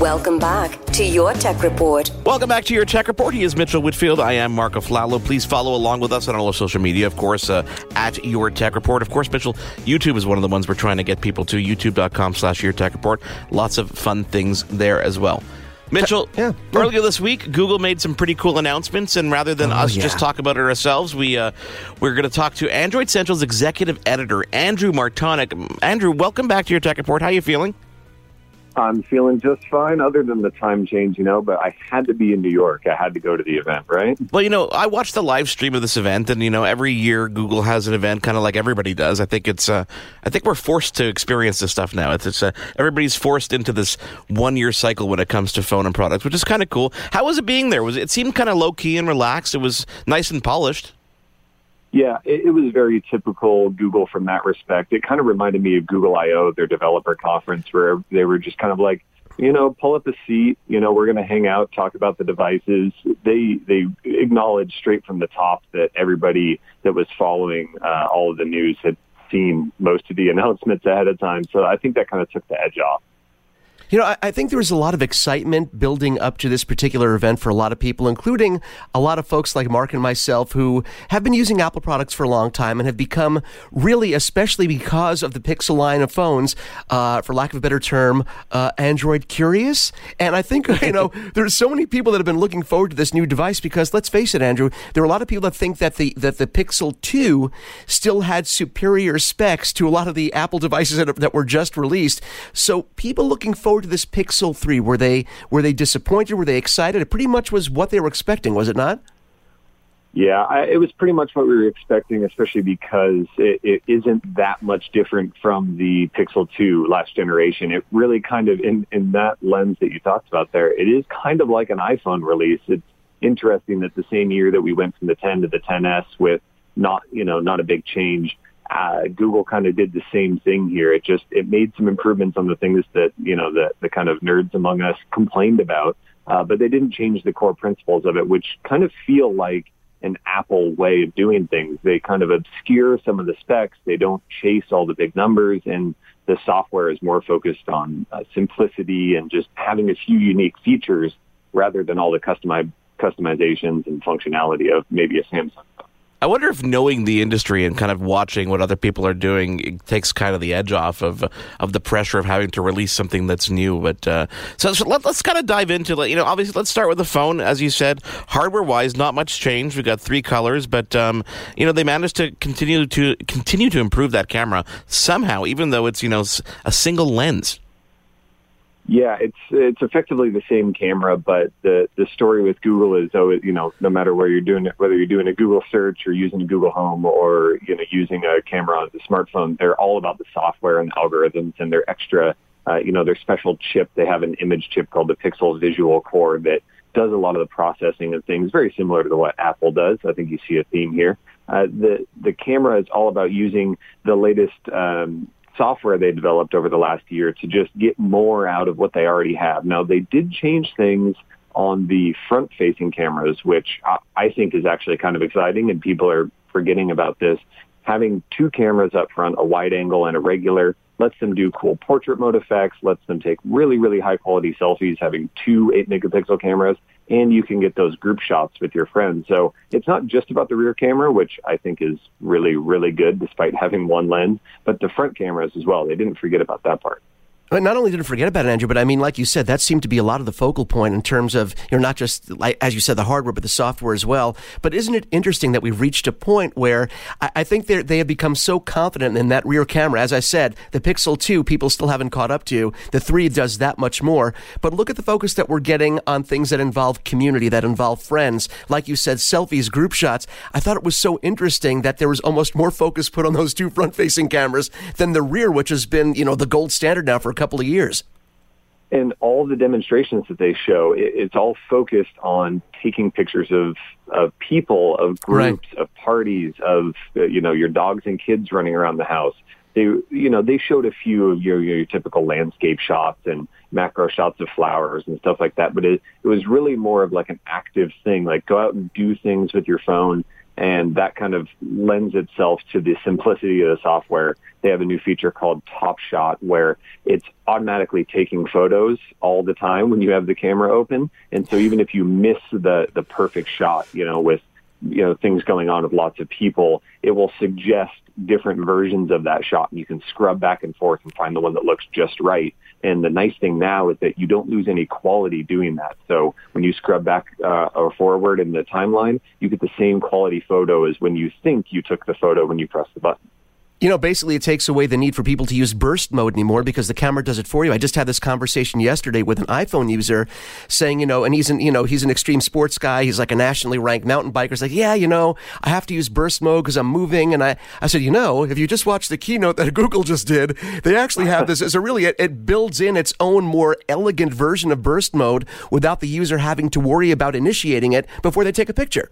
Welcome back to your Tech Report. Welcome back to your Tech Report. He is Mitchell Whitfield. I am Marc Aflalo. Please follow along with us on all our social media, of course, uh, at your Tech Report. Of course, Mitchell, YouTube is one of the ones we're trying to get people to. YouTube.com slash your Tech Report. Lots of fun things there as well. Mitchell, yeah, earlier this week, Google made some pretty cool announcements, and rather than oh, us yeah. just talk about it ourselves, we uh, we're going to talk to Android Central's executive editor, Andrew Martonik. Andrew, welcome back to your Tech Report. How are you feeling? I'm feeling just fine, other than the time change, you know. But I had to be in New York. I had to go to the event, right? Well, you know, I watched the live stream of this event, and you know, every year Google has an event, kind of like everybody does. I think it's, uh, I think we're forced to experience this stuff now. It's, it's uh, everybody's forced into this one year cycle when it comes to phone and products, which is kind of cool. How was it being there? Was it, it seemed kind of low key and relaxed? It was nice and polished. Yeah, it, it, was very typical Google from that respect. It kind of reminded me of Google I/O, their developer conference, where they were just kind of like, you know, pull up a seat. You know, we're going to hang out, talk about the devices. They they acknowledged straight from the top that everybody that was following uh, all of the news had seen most of the announcements ahead of time. So I think that kind of took the edge off. You know, I, I, think there was a lot of excitement building up to this particular event for a lot of people, including a lot of folks like Marc and myself who have been using Apple products for a long time and have become really, especially because of the Pixel line of phones, uh, for lack of a better term, uh, Android curious. And I think, you know, there's so many people that have been looking forward to this new device because let's face it, Andrew, there are a lot of people that think that the, that the Pixel 2 still had superior specs to a lot of the Apple devices that, that were just released. So people looking forward forward to this Pixel 3? Were they were they disappointed? Were they excited? It pretty much was what they were expecting, was it not? Yeah, I, it was pretty much what we were expecting, especially because it, it isn't that much different from the Pixel 2 last generation. It really kind of, in, in that lens that you talked about there, it is kind of like an iPhone release. It's interesting that the same year that we went from the 10 to the 10s with not, you know, not a big change, uh, Google kind of did the same thing here. It just it made some improvements on the things that you know the the kind of nerds among us complained about, uh, but they didn't change the core principles of it, which kind of feel like an Apple way of doing things. They kind of obscure some of the specs. They don't chase all the big numbers, and the software is more focused on uh, simplicity and just having a few unique features rather than all the customi- customizations and functionality of maybe a Samsung. I wonder if knowing the industry and kind of watching what other people are doing takes kind of the edge off of of the pressure of having to release something that's new. But uh, so, so let, us kind of dive into you know obviously let's start with the phone as you said hardware wise not much change. We've got three colors, but um, you know they managed to continue to continue to improve that camera somehow, even though it's you know a single lens. Yeah, it's it's effectively the same camera, but the the story with Google is oh, you know, no matter where you're doing it, whether you're doing a Google search or using Google Home or you know using a camera on the smartphone, they're all about the software and algorithms and their extra, uh, you know, their special chip. They have an image chip called the Pixel Visual Core that does a lot of the processing of things, very similar to what Apple does. I think you see a theme here. Uh, the the camera is all about using the latest um, software they developed over the last year to just get more out of what they already have. Now, they did change things on the front-facing cameras, which I think is actually kind of exciting, and people are forgetting about this. Having two cameras up front, a wide angle and a regular, lets them do cool portrait mode effects, lets them take really, really high quality selfies, having two 8 megapixel cameras, and you can get those group shots with your friends. So it's not just about the rear camera, which I think is really, really good despite having one lens, but the front cameras as well. They didn't forget about that part. Not only didn't forget about it, Andrew, but I mean, like you said, that seemed to be a lot of the focal point in terms of, you know, not just, like, as you said, the hardware, but the software as well. But isn't it interesting that we've reached a point where I, I think they have become so confident in that rear camera? As I said, the Pixel 2, people still haven't caught up to. The 3 does that much more. But look at the focus that we're getting on things that involve community, that involve friends. Like you said, selfies, group shots. I thought it was so interesting that there was almost more focus put on those two front facing cameras than the rear, which has been, you know, the gold standard now for couple of years. And all the demonstrations that they show, it, it's all focused on taking pictures of of people, of groups, right. of parties, of uh, you know your dogs and kids running around the house. They you know they showed a few of your your typical landscape shots and macro shots of flowers and stuff like that. But it, it was really more of like an active thing, like go out and do things with your phone And that kind of lends itself to the simplicity of the software. They have a new feature called Top Shot where it's automatically taking photos all the time when you have the camera open. And so even if you miss the, the perfect shot, you know, with you know things going on with lots of people, it will suggest different versions of that shot, and you can scrub back and forth and find the one that looks just right. And the nice thing now is that you don't lose any quality doing that. So when you scrub back uh, or forward in the timeline, you get the same quality photo as when you think you took the photo when you press the button. You know, basically, it takes away the need for people to use burst mode anymore because the camera does it for you. I just had this conversation yesterday with an iPhone user saying, you know, and he's an, you know, he's an extreme sports guy. He's like a nationally ranked mountain biker. He's like, yeah, you know, I have to use burst mode because I'm moving. And I, I said, you know, if you just watch the keynote that Google just did, they actually have this as a really, it, it builds in its own more elegant version of burst mode without the user having to worry about initiating it before they take a picture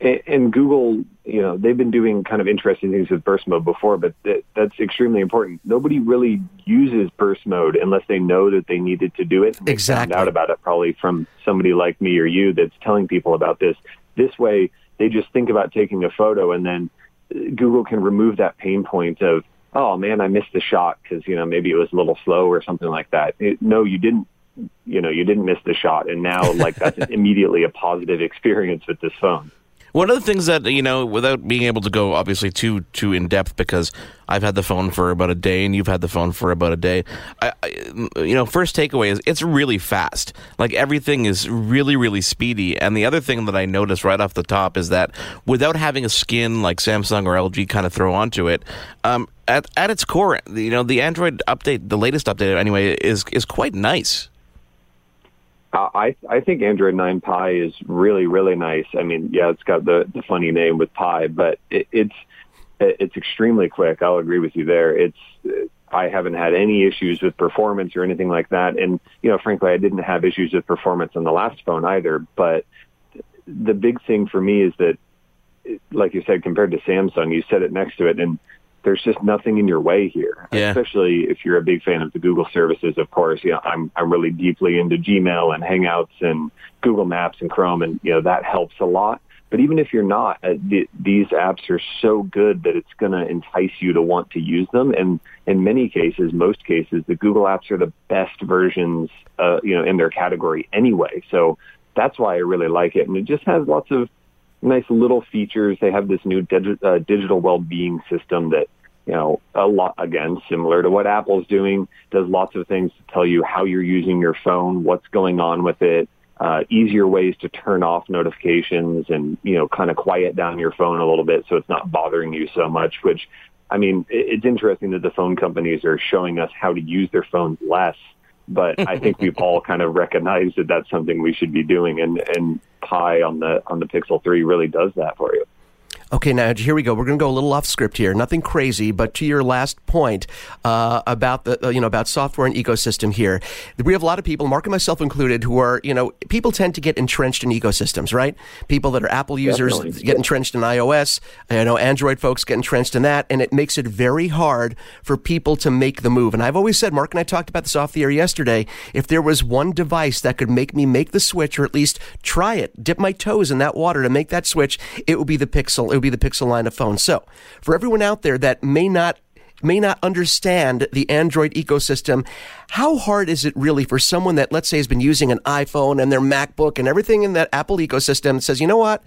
and Google, you know, they've been doing kind of interesting things with burst mode before, but that's extremely important. Nobody really uses burst mode unless they know that they needed to do it. exactly. Found out about it probably from somebody like me or you that's telling people about this. This way, they just think about taking a photo, and then uh, Google can remove that pain point of, oh man, I missed the shot because you know maybe it was a little slow or something like that. It, no, you didn't. You know, you didn't miss the shot, and now like that's immediately a positive experience with this phone. One of the things that you know, without being able to go obviously too too in depth, because I've had the phone for about a day and you've had the phone for about a day. I, I, you know, first takeaway is it's really fast. Like everything is really really speedy. And the other thing that I noticed right off the top is that without having a skin like Samsung or LG kind of throw onto it, um, at at its core, you know, the Android update, the latest update anyway, is is quite nice. Uh, I I think Android 9 Pie is really really nice. I mean, yeah, it's got the the funny name with Pie, but it, it's it's extremely quick. I'll agree with you there. It's I haven't had any issues with performance or anything like that, and you know, frankly, I didn't have issues with performance on the last phone either. But the big thing for me is that, like you said, compared to Samsung, you set it next to it, and there's just nothing in your way here. Yeah. Especially if you're a big fan of the Google services, of course. You know, I'm I'm really deeply into Gmail and Hangouts and Google Maps and Chrome, and you know that helps a lot. But even if you're not, uh, th- these apps are so good that it's going to entice you to want to use them. And in many cases, most cases, the Google apps are the best versions, uh, you know, in their category anyway. So that's why I really like it, and it just has lots of nice little features. They have this new uh, digital well-being system that you know, a lot, again, similar to what Apple's doing, does lots of things to tell you how you're using your phone, what's going on with it, uh, easier ways to turn off notifications and, you know, kind of quiet down your phone a little bit so it's not bothering you so much, which, I mean, it's interesting that the phone companies are showing us how to use their phones less, but I think we've all kind of recognized that that's something we should be doing. And, and Pie on the, on the Pixel 3 really does that for you. Okay, now here we go. We're going to go a little off script here. Nothing crazy, but to your last point uh, about the uh, you know about software and ecosystem here, we have a lot of people, Marc and myself included, who are you know people tend to get entrenched in ecosystems, right? People that are Apple users Definitely. get entrenched in iOS. You know, Android folks get entrenched in that, and it makes it very hard for people to make the move. And I've always said, Marc and I talked about this off the air yesterday. If there was one device that could make me make the switch, or at least try it, dip my toes in that water to make that switch, it would be the Pixel it would be the Pixel line of phones. So, for everyone out there that may not may not understand the Android ecosystem, how hard is it really for someone that let's say has been using an iPhone and their MacBook and everything in that Apple ecosystem says, "You know what?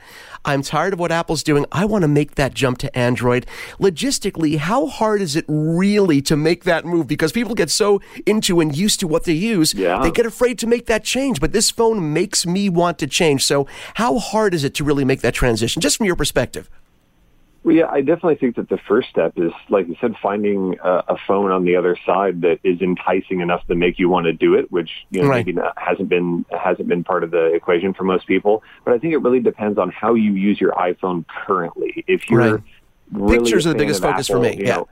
I'm tired of what Apple's doing. I want to make that jump to Android." Logistically, how hard is it really to make that move because people get so into and used to what they use, Yeah. they get afraid to make that change, but this phone makes me want to change. So, how hard is it to really make that transition just from your perspective? Well, yeah, I definitely think that the first step is, like you said, finding a, a phone on the other side that is enticing enough to make you want to do it, which you know Right. maybe not, hasn't been hasn't been part of the equation for most people. But I think it really depends on how you use your iPhone currently. If you're Right. really Pictures are the biggest focus for Apple, me, you yeah. know,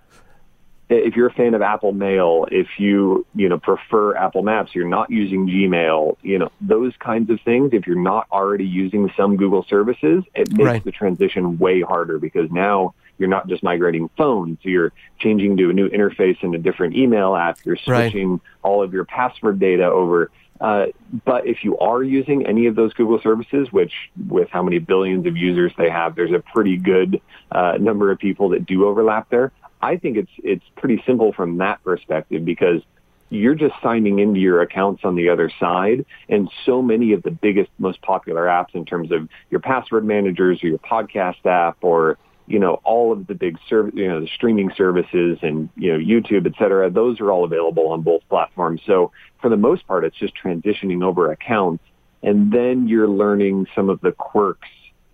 if you're a fan of Apple Mail, if you you know prefer Apple Maps, you're not using Gmail, you know those kinds of things. If you're not already using some Google services, it makes Right. the transition way harder because now you're not just migrating phones. You're changing to a new interface and a different email app. You're Right. switching all of your password data over. Uh, but if you are using any of those Google services, which with how many billions of users they have, there's a pretty good uh, number of people that do overlap there. I think it's it's pretty simple from that perspective because you're just signing into your accounts on the other side. And so many of the biggest, most popular apps in terms of your password managers or your podcast app or, you know, all of the big service, you know, the streaming services and, you know, YouTube, et cetera, those are all available on both platforms. So for the most part, it's just transitioning over accounts. And then you're learning some of the quirks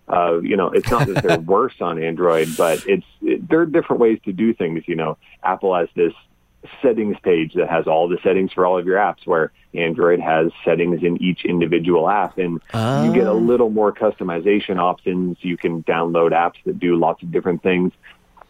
uh, you know, it's not that they're worse on Android, but it's it, there are different ways to do things. You know, Apple has this settings page that has all the settings for all of your apps, where Android has settings in each individual app, and you get a little more customization options. You can download apps that do lots of different things.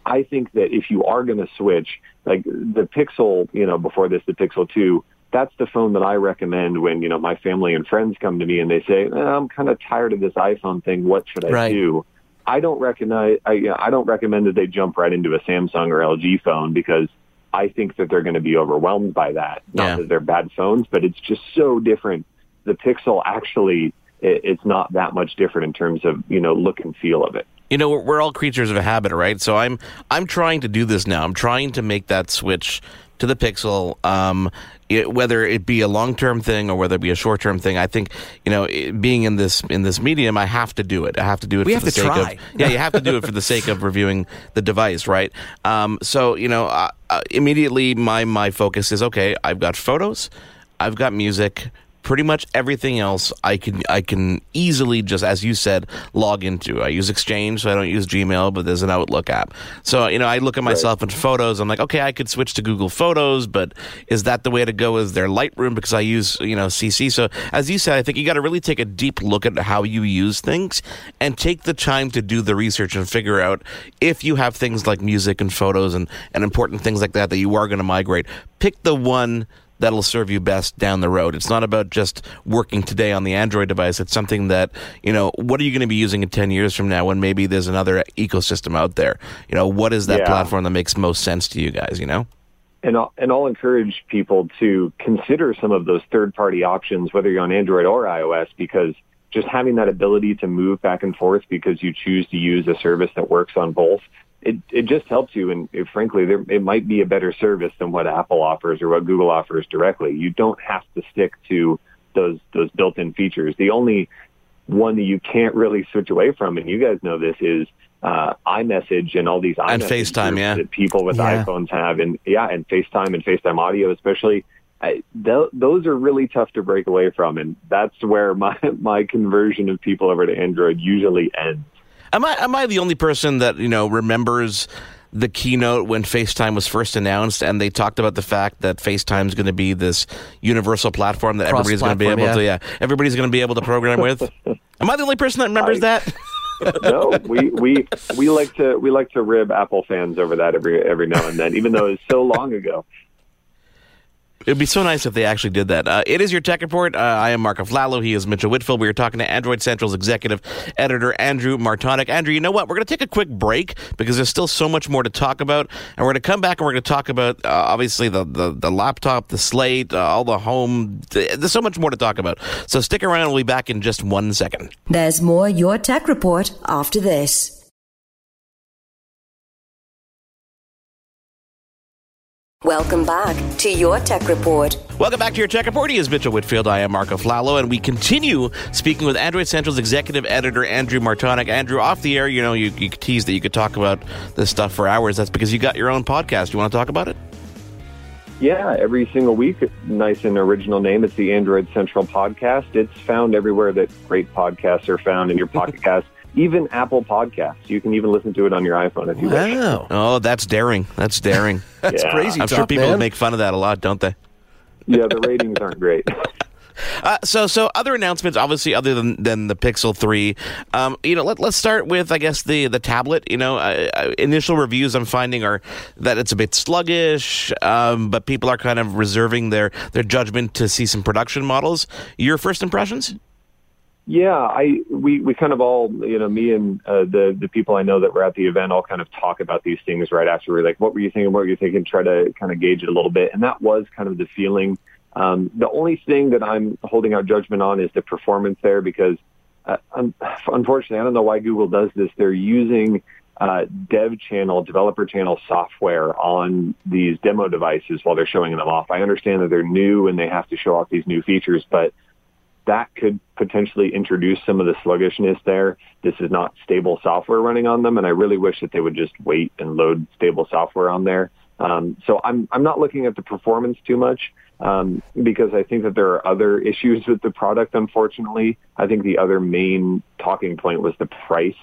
I think that if you are going to switch, like the Pixel, you know, before this, the Pixel 2, that's the phone that I recommend when, you know, my family and friends come to me and they say, eh, I'm kind of tired of this iPhone thing. What should I Right. do? I don't recognize, I, you know, I don't recommend that they jump right into a Samsung or LG phone because I think that they're going to be overwhelmed by that. Not Yeah. that they're bad phones, but it's just so different. The Pixel actually, it, it's not that much different in terms of, you know, look and feel of it. you know we're, we're all creatures of habit right so i'm i'm trying to do this now i'm trying to make that switch to the pixel um it, whether it be a long-term thing or whether it be a short-term thing i think you know it, being in this in this medium i have to do it i have to do it We for have the to sake try. of yeah you have to do it for the sake of reviewing the device right um so you know uh, uh, immediately my my focus is okay i've got photos i've got music pretty much everything else I can I can easily just as you said log into. I use Exchange, so I don't use Gmail, but there's an Outlook app. So you know I look at myself in Photos. I'm like, okay, I could switch to Google Photos, but is that the way to go? Is there Lightroom because I use you know CC? So as you said, I think you got to really take a deep look at how you use things and take the time to do the research and figure out if you have things like music and photos and and important things like that that you are going to migrate. Pick the one that'll serve you best down the road. It's not about just working today on the Android device. It's something that, you know, what are you going to be using in 10 years from now when maybe there's another ecosystem out there? You know, what is that Yeah. platform that makes most sense to you guys, you know? And I'll, and I'll encourage people to consider some of those third-party options, whether you're on Android or iOS, because just having that ability to move back and forth because you choose to use a service that works on both, it, it just helps you. And it, frankly, there, it might be a better service than what Apple offers or what Google offers directly. You don't have to stick to those those built-in features. The only one that you can't really switch away from, and you guys know this, is uh, iMessage and all these iMessage And FaceTime, yeah. that people with Yeah. iPhones have, and yeah, and FaceTime and FaceTime audio especially. I, th- those are really tough to break away from, and that's where my my conversion of people over to Android usually ends. Am I am I the only person that, you know, remembers the keynote when FaceTime was first announced and they talked about the fact that FaceTime is going to be this universal platform that everybody's going to be able Cross-platform, to yeah, everybody's going to be able to program with? Am I the only person that remembers I- that? no, we, we we like to we like to rib Apple fans over that every every now and then, even though it's so long ago. It'd be so nice if they actually did that. Uh, it is your tech report. Uh, I am Marc Aflalo. He is Mitchell Whitfield. We are talking to Android Central's executive editor, Andrew Martonik. Andrew, you know what? We're going to take a quick break because there's still so much more to talk about. And we're going to come back and we're going to talk about, uh, obviously, the, the, the laptop, the slate, uh, all the home. There's so much more to talk about. So stick around. We'll be back in just one second. There's more Your Tech Report after this. Welcome back to Your Tech Report. Welcome back to your Tech Report. He is Mitchell Whitfield. I am Marc Aflalo, and we continue speaking with Android Central's executive editor, Andrew Martonik. Andrew, off the air, you know, you, you teased that you could talk about this stuff for hours. That's because you got your own podcast. You want to talk about it? Yeah, every single week, nice and original name. It's the Android Central Podcast. It's found everywhere that great podcasts are found in your podcast, even Apple Podcasts. You can even listen to it on your iPhone if you wish. Wow. Oh, that's daring. That's daring. That's Yeah. crazy I'm talk, sure people man. make fun of that a lot, don't they? Yeah, the ratings aren't great. Uh, so, so other announcements, obviously, other than, than the Pixel Three. Um, you know, let, let's start with, I guess, the the tablet. You know, uh, uh, initial reviews I'm finding are that it's a bit sluggish, um, but people are kind of reserving their their judgment to see some production models. Your first impressions? Yeah, I we we kind of all you know me and uh, the the people I know that were at the event all kind of talk about these things right after. We're like, what were you thinking? What were you thinking? Try to kind of gauge it a little bit, and that was kind of the feeling. Um, the only thing that I'm holding out judgment on is the performance there because uh, unfortunately, I don't know why Google does this. They're using uh, dev channel, developer channel software on these demo devices while they're showing them off. I understand that they're new and they have to show off these new features, but that could potentially introduce some of the sluggishness there. This is not stable software running on them, and I really wish that they would just wait and load stable software on there. Um, so I'm I'm not looking at the performance too much um, because I think that there are other issues with the product. Unfortunately, I think the other main talking point was the price.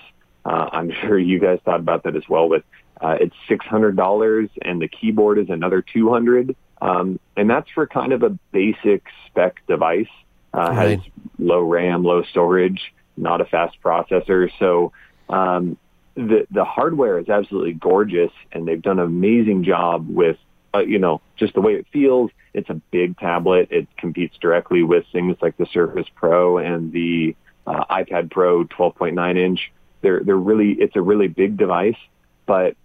Uh, I'm sure you guys thought about that as well. But uh, it's six hundred dollars, and the keyboard is another two hundred, um, and that's for kind of a basic spec device. Uh, right. Has low RAM, low storage, not a fast processor. So um, the the hardware is absolutely gorgeous, and they've done an amazing job with uh, you know just the way it feels. It's a big tablet. It competes directly with things like the Surface Pro and the uh, iPad Pro 12.9 inch. They're they're really it's a really big device, but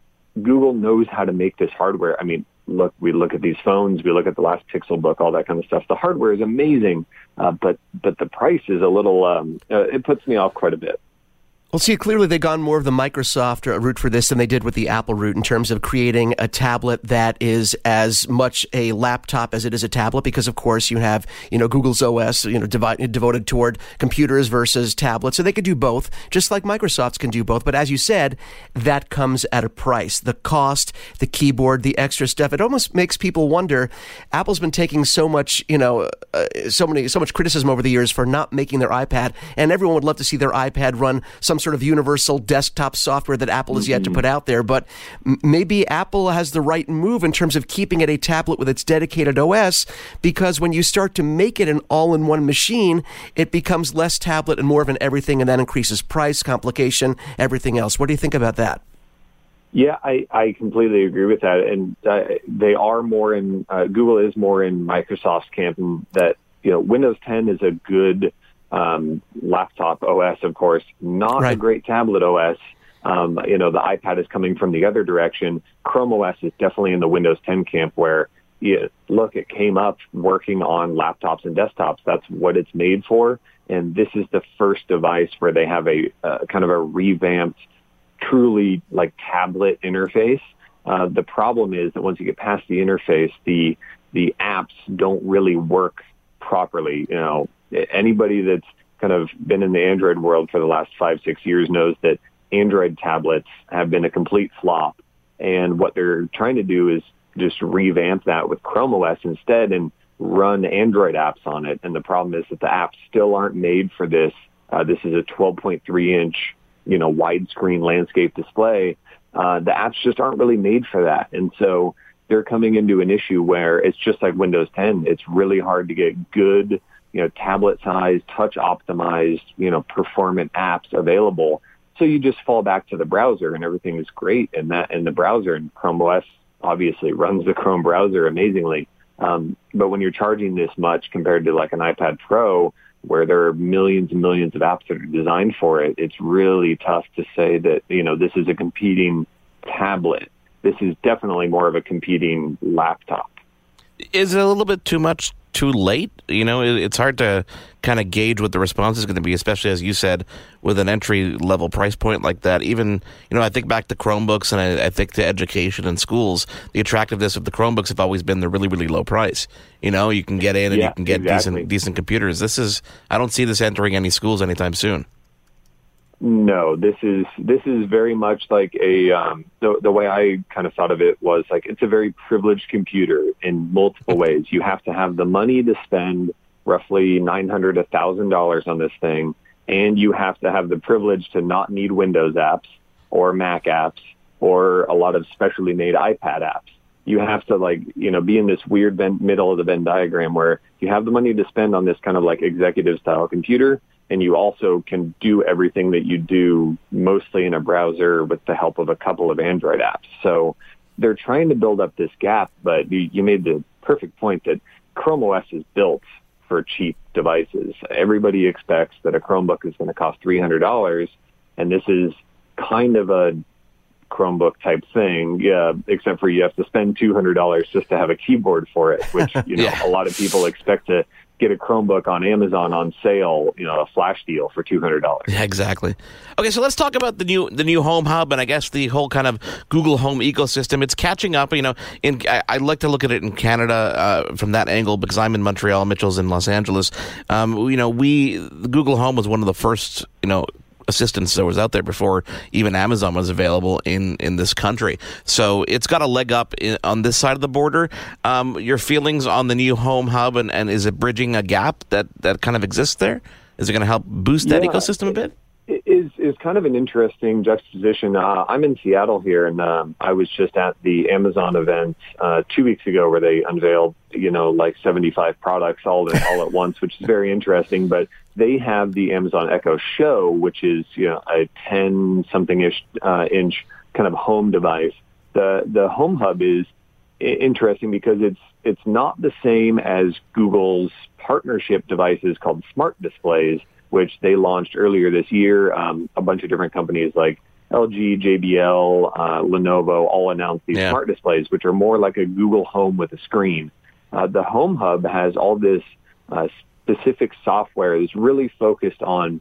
Google knows how to make this hardware. I mean, look, we look at these phones, we look at the last Pixelbook, all that kind of stuff. The hardware is amazing, uh, but but the price is a little. Um, uh, it puts me off quite a bit. Well, see, clearly they've gone more of the Microsoft route for this than they did with the Apple route in terms of creating a tablet that is as much a laptop as it is a tablet, because of course you have, you know, Google's OS, you know, devoted toward computers versus tablets. So they could do both, just like Microsoft's can do both. But as you said, that comes at a price. The cost, the keyboard, the extra stuff. It almost makes people wonder. Apple's been taking so much, you know, uh, so many, so much criticism over the years for not making their iPad, and everyone would love to see their iPad run some sort of universal desktop software that Apple has yet to put out there. But m- maybe Apple has the right move in terms of keeping it a tablet with its dedicated OS, because when you start to make it an all in one machine, it becomes less tablet and more of an everything, and that increases price, complication, everything else. What do you think about that? Yeah, I, I completely agree with that. And uh, they are more in, uh, Google is more in Microsoft's camp, and that, you know, Windows 10 is a good um, laptop OS, of course, not right. a great tablet OS. Um, you know, the iPad is coming from the other direction. Chrome OS is definitely in the Windows 10 camp where, you, look, it came up working on laptops and desktops. That's what it's made for. And this is the first device where they have a uh, kind of a revamped, truly like tablet interface. Uh, the problem is that once you get past the interface, the the apps don't really work properly. You know, anybody that's kind of been in the Android world for the last five, six years knows that Android tablets have been a complete flop. And what they're trying to do is just revamp that with Chrome OS instead and run Android apps on it. And the problem is that the apps still aren't made for this. Uh, this is a 12.3 inch, you know, widescreen landscape display. Uh, the apps just aren't really made for that. And so they're coming into an issue where it's just like Windows 10. It's really hard to get good you know, tablet size, touch optimized, you know, performant apps available. So you just fall back to the browser and everything is great in that in the browser and Chrome OS obviously runs the Chrome browser amazingly. Um, but when you're charging this much compared to like an iPad Pro, where there are millions and millions of apps that are designed for it, it's really tough to say that, you know, this is a competing tablet. This is definitely more of a competing laptop. Is it a little bit too much too late. You know, it, it's hard to kind of gauge what the response is going to be, especially as you said, with an entry level price point like that. Even, you know, I think back to Chromebooks and I, I think to education and schools. The attractiveness of the Chromebooks have always been the really, really low price. You know, you can get in and yeah, you can get exactly. decent, decent computers. This is, I don't see this entering any schools anytime soon. No, this is this is very much like a um, the the way I kind of thought of it was like it's a very privileged computer in multiple ways. You have to have the money to spend roughly nine hundred a thousand dollars on this thing, and you have to have the privilege to not need Windows apps or Mac apps or a lot of specially made iPad apps. You have to like you know be in this weird middle of the Venn diagram where you have the money to spend on this kind of like executive style computer and you also can do everything that you do mostly in a browser with the help of a couple of Android apps. So they're trying to build up this gap, but you, you made the perfect point that Chrome OS is built for cheap devices. Everybody expects that a Chromebook is going to cost $300, and this is kind of a Chromebook type thing, yeah, except for you have to spend $200 just to have a keyboard for it, which, you know, yeah. a lot of people expect to get a Chromebook on Amazon on sale, you know, a flash deal for two hundred dollars. Yeah, exactly. Okay, so let's talk about the new the new Home Hub and I guess the whole kind of Google Home ecosystem. It's catching up. You know, in I, I like to look at it in Canada uh, from that angle because I'm in Montreal, Mitchell's in Los Angeles. Um, you know, we Google Home was one of the first you know assistance that was out there before even Amazon was available in, in this country. So it's got a leg up in, on this side of the border. Um, your feelings on the new home hub and, and is it bridging a gap that, that kind of exists there? Is it going to help boost that yeah, ecosystem a bit? Is kind of an interesting juxtaposition. Uh, I'm in Seattle here, and um, I was just at the Amazon event uh, two weeks ago where they unveiled, you know, like 75 products all at, all at once, which is very interesting. But they have the Amazon Echo Show, which is you know a 10 something ish uh, inch kind of home device. The the Home Hub is interesting because it's it's not the same as Google's partnership devices called smart displays which they launched earlier this year. Um, a bunch of different companies like LG, JBL, uh, Lenovo all announced these yeah. smart displays, which are more like a Google Home with a screen. Uh, the Home Hub has all this uh, specific software that's really focused on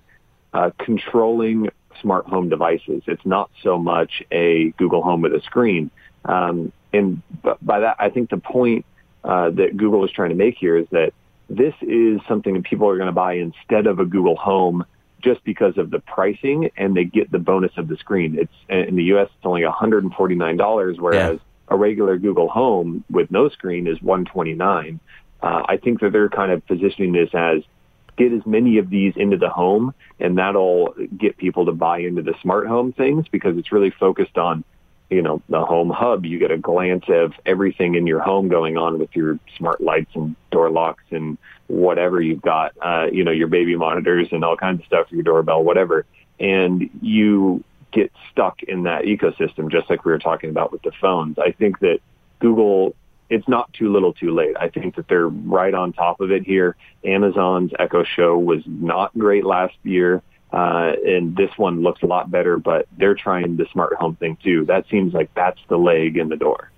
uh, controlling smart home devices. It's not so much a Google Home with a screen. Um, and by that, I think the point uh, that Google is trying to make here is that this is something that people are going to buy instead of a Google Home just because of the pricing and they get the bonus of the screen. It's in the US it's only $149 whereas yeah. a regular Google Home with no screen is 129. Uh, I think that they're kind of positioning this as get as many of these into the home and that'll get people to buy into the smart home things because it's really focused on you know, the home hub, you get a glance of everything in your home going on with your smart lights and door locks and whatever you've got, uh, you know, your baby monitors and all kinds of stuff, your doorbell, whatever. And you get stuck in that ecosystem, just like we were talking about with the phones. I think that Google, it's not too little too late. I think that they're right on top of it here. Amazon's Echo Show was not great last year. Uh, and this one looks a lot better, but they're trying the smart home thing too. That seems like that's the leg in the door.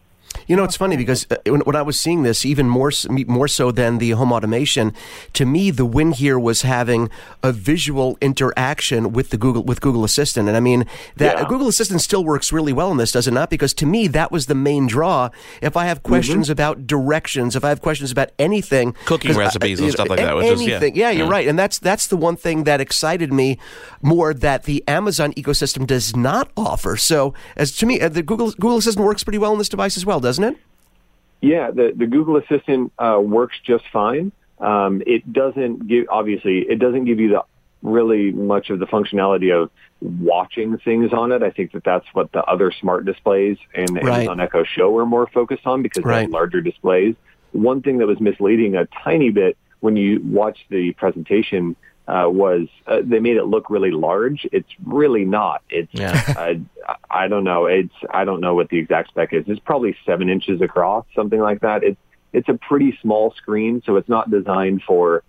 You know, it's funny because uh, when, when, I was seeing this, even more more so than the home automation, to me the win here was having a visual interaction with the Google with Google Assistant, and I mean that yeah. Google Assistant still works really well in this, does it not? Because to me that was the main draw. If I have questions mm-hmm. about directions, if I have questions about anything, cooking recipes I, and stuff like that, anything, yeah. yeah. you're yeah. right, and that's that's the one thing that excited me more that the Amazon ecosystem does not offer. So, as to me, uh, the Google Google Assistant works pretty well on this device as well, doesn't it? Yeah, the, the Google Assistant uh, works just fine. Um, it doesn't give, obviously, it doesn't give you the really much of the functionality of watching things on it. I think that that's what the other smart displays and the right. Amazon Echo Show are more focused on because right. they have larger displays. One thing that was misleading a tiny bit when you watch the presentation uh, was uh, they made it look really large. It's really not. It's yeah. uh, I don't know. It's I don't know what the exact spec is. It's probably seven inches across, something like that. It's it's a pretty small screen, so it's not designed for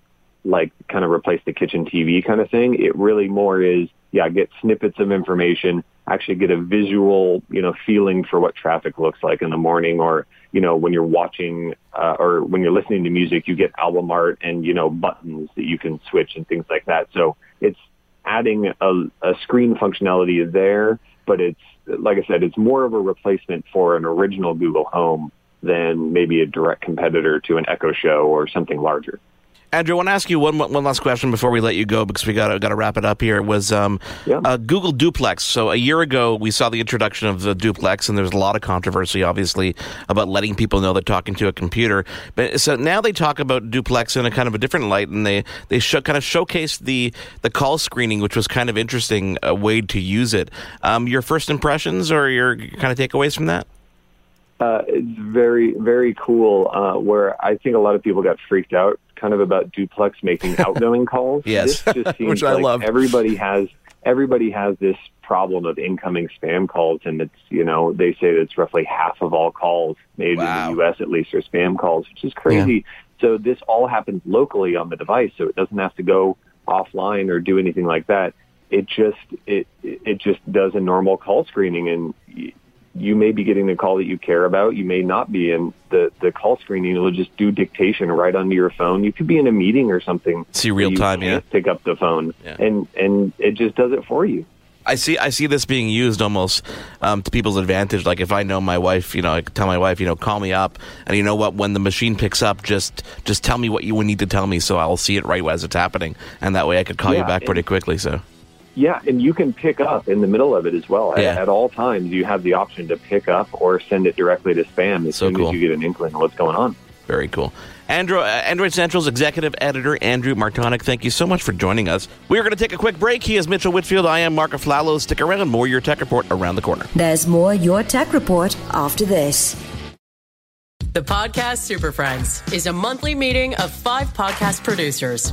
like kind of replace the kitchen TV kind of thing. It really more is yeah, get snippets of information, actually get a visual, you know, feeling for what traffic looks like in the morning or, you know, when you're watching uh, or when you're listening to music, you get album art and, you know, buttons that you can switch and things like that. So it's adding a, a screen functionality there, but it's, like I said, it's more of a replacement for an original Google Home than maybe a direct competitor to an Echo Show or something larger. Andrew, I want to ask you one one last question before we let you go because we got got to wrap it up here. It was um, yeah. uh, Google Duplex? So a year ago, we saw the introduction of the Duplex, and there's a lot of controversy, obviously, about letting people know they're talking to a computer. But so now they talk about Duplex in a kind of a different light, and they they show, kind of showcase the the call screening, which was kind of interesting a way to use it. Um, your first impressions or your kind of takeaways from that? Uh, it's very, very cool. Uh, where I think a lot of people got freaked out, kind of about duplex making outgoing calls. yes, this just seems which I like love. Everybody has everybody has this problem of incoming spam calls, and it's you know they say that it's roughly half of all calls made wow. in the U.S. at least are spam calls, which is crazy. So this all happens locally on the device, so it doesn't have to go offline or do anything like that. It just it it just does a normal call screening, and you may be getting the call that you care about. You may not be, and the the call screening It will just do dictation right onto your phone. You could be in a meeting or something. See real time, yeah. Pick up the phone, yeah. and and it just does it for you. I see. I see this being used almost um, to people's advantage. Like if I know my wife, you know, I tell my wife, you know, call me up, and you know what? When the machine picks up, just just tell me what you would need to tell me, so I'll see it right as it's happening, and that way I could call yeah, you back pretty quickly. So. Yeah, and you can pick up in the middle of it as well. Yeah. At, at, all times, you have the option to pick up or send it directly to spam as so soon cool. as you get an inkling of what's going on. Very cool. Android, uh, Android Central's executive editor, Andrew Martonik, thank you so much for joining us. We are going to take a quick break. He is Mitchell Whitfield. I am Marc Aflalo. Stick around. More Your Tech Report around the corner. There's more Your Tech Report after this. The Podcast Super Friends is a monthly meeting of five podcast producers.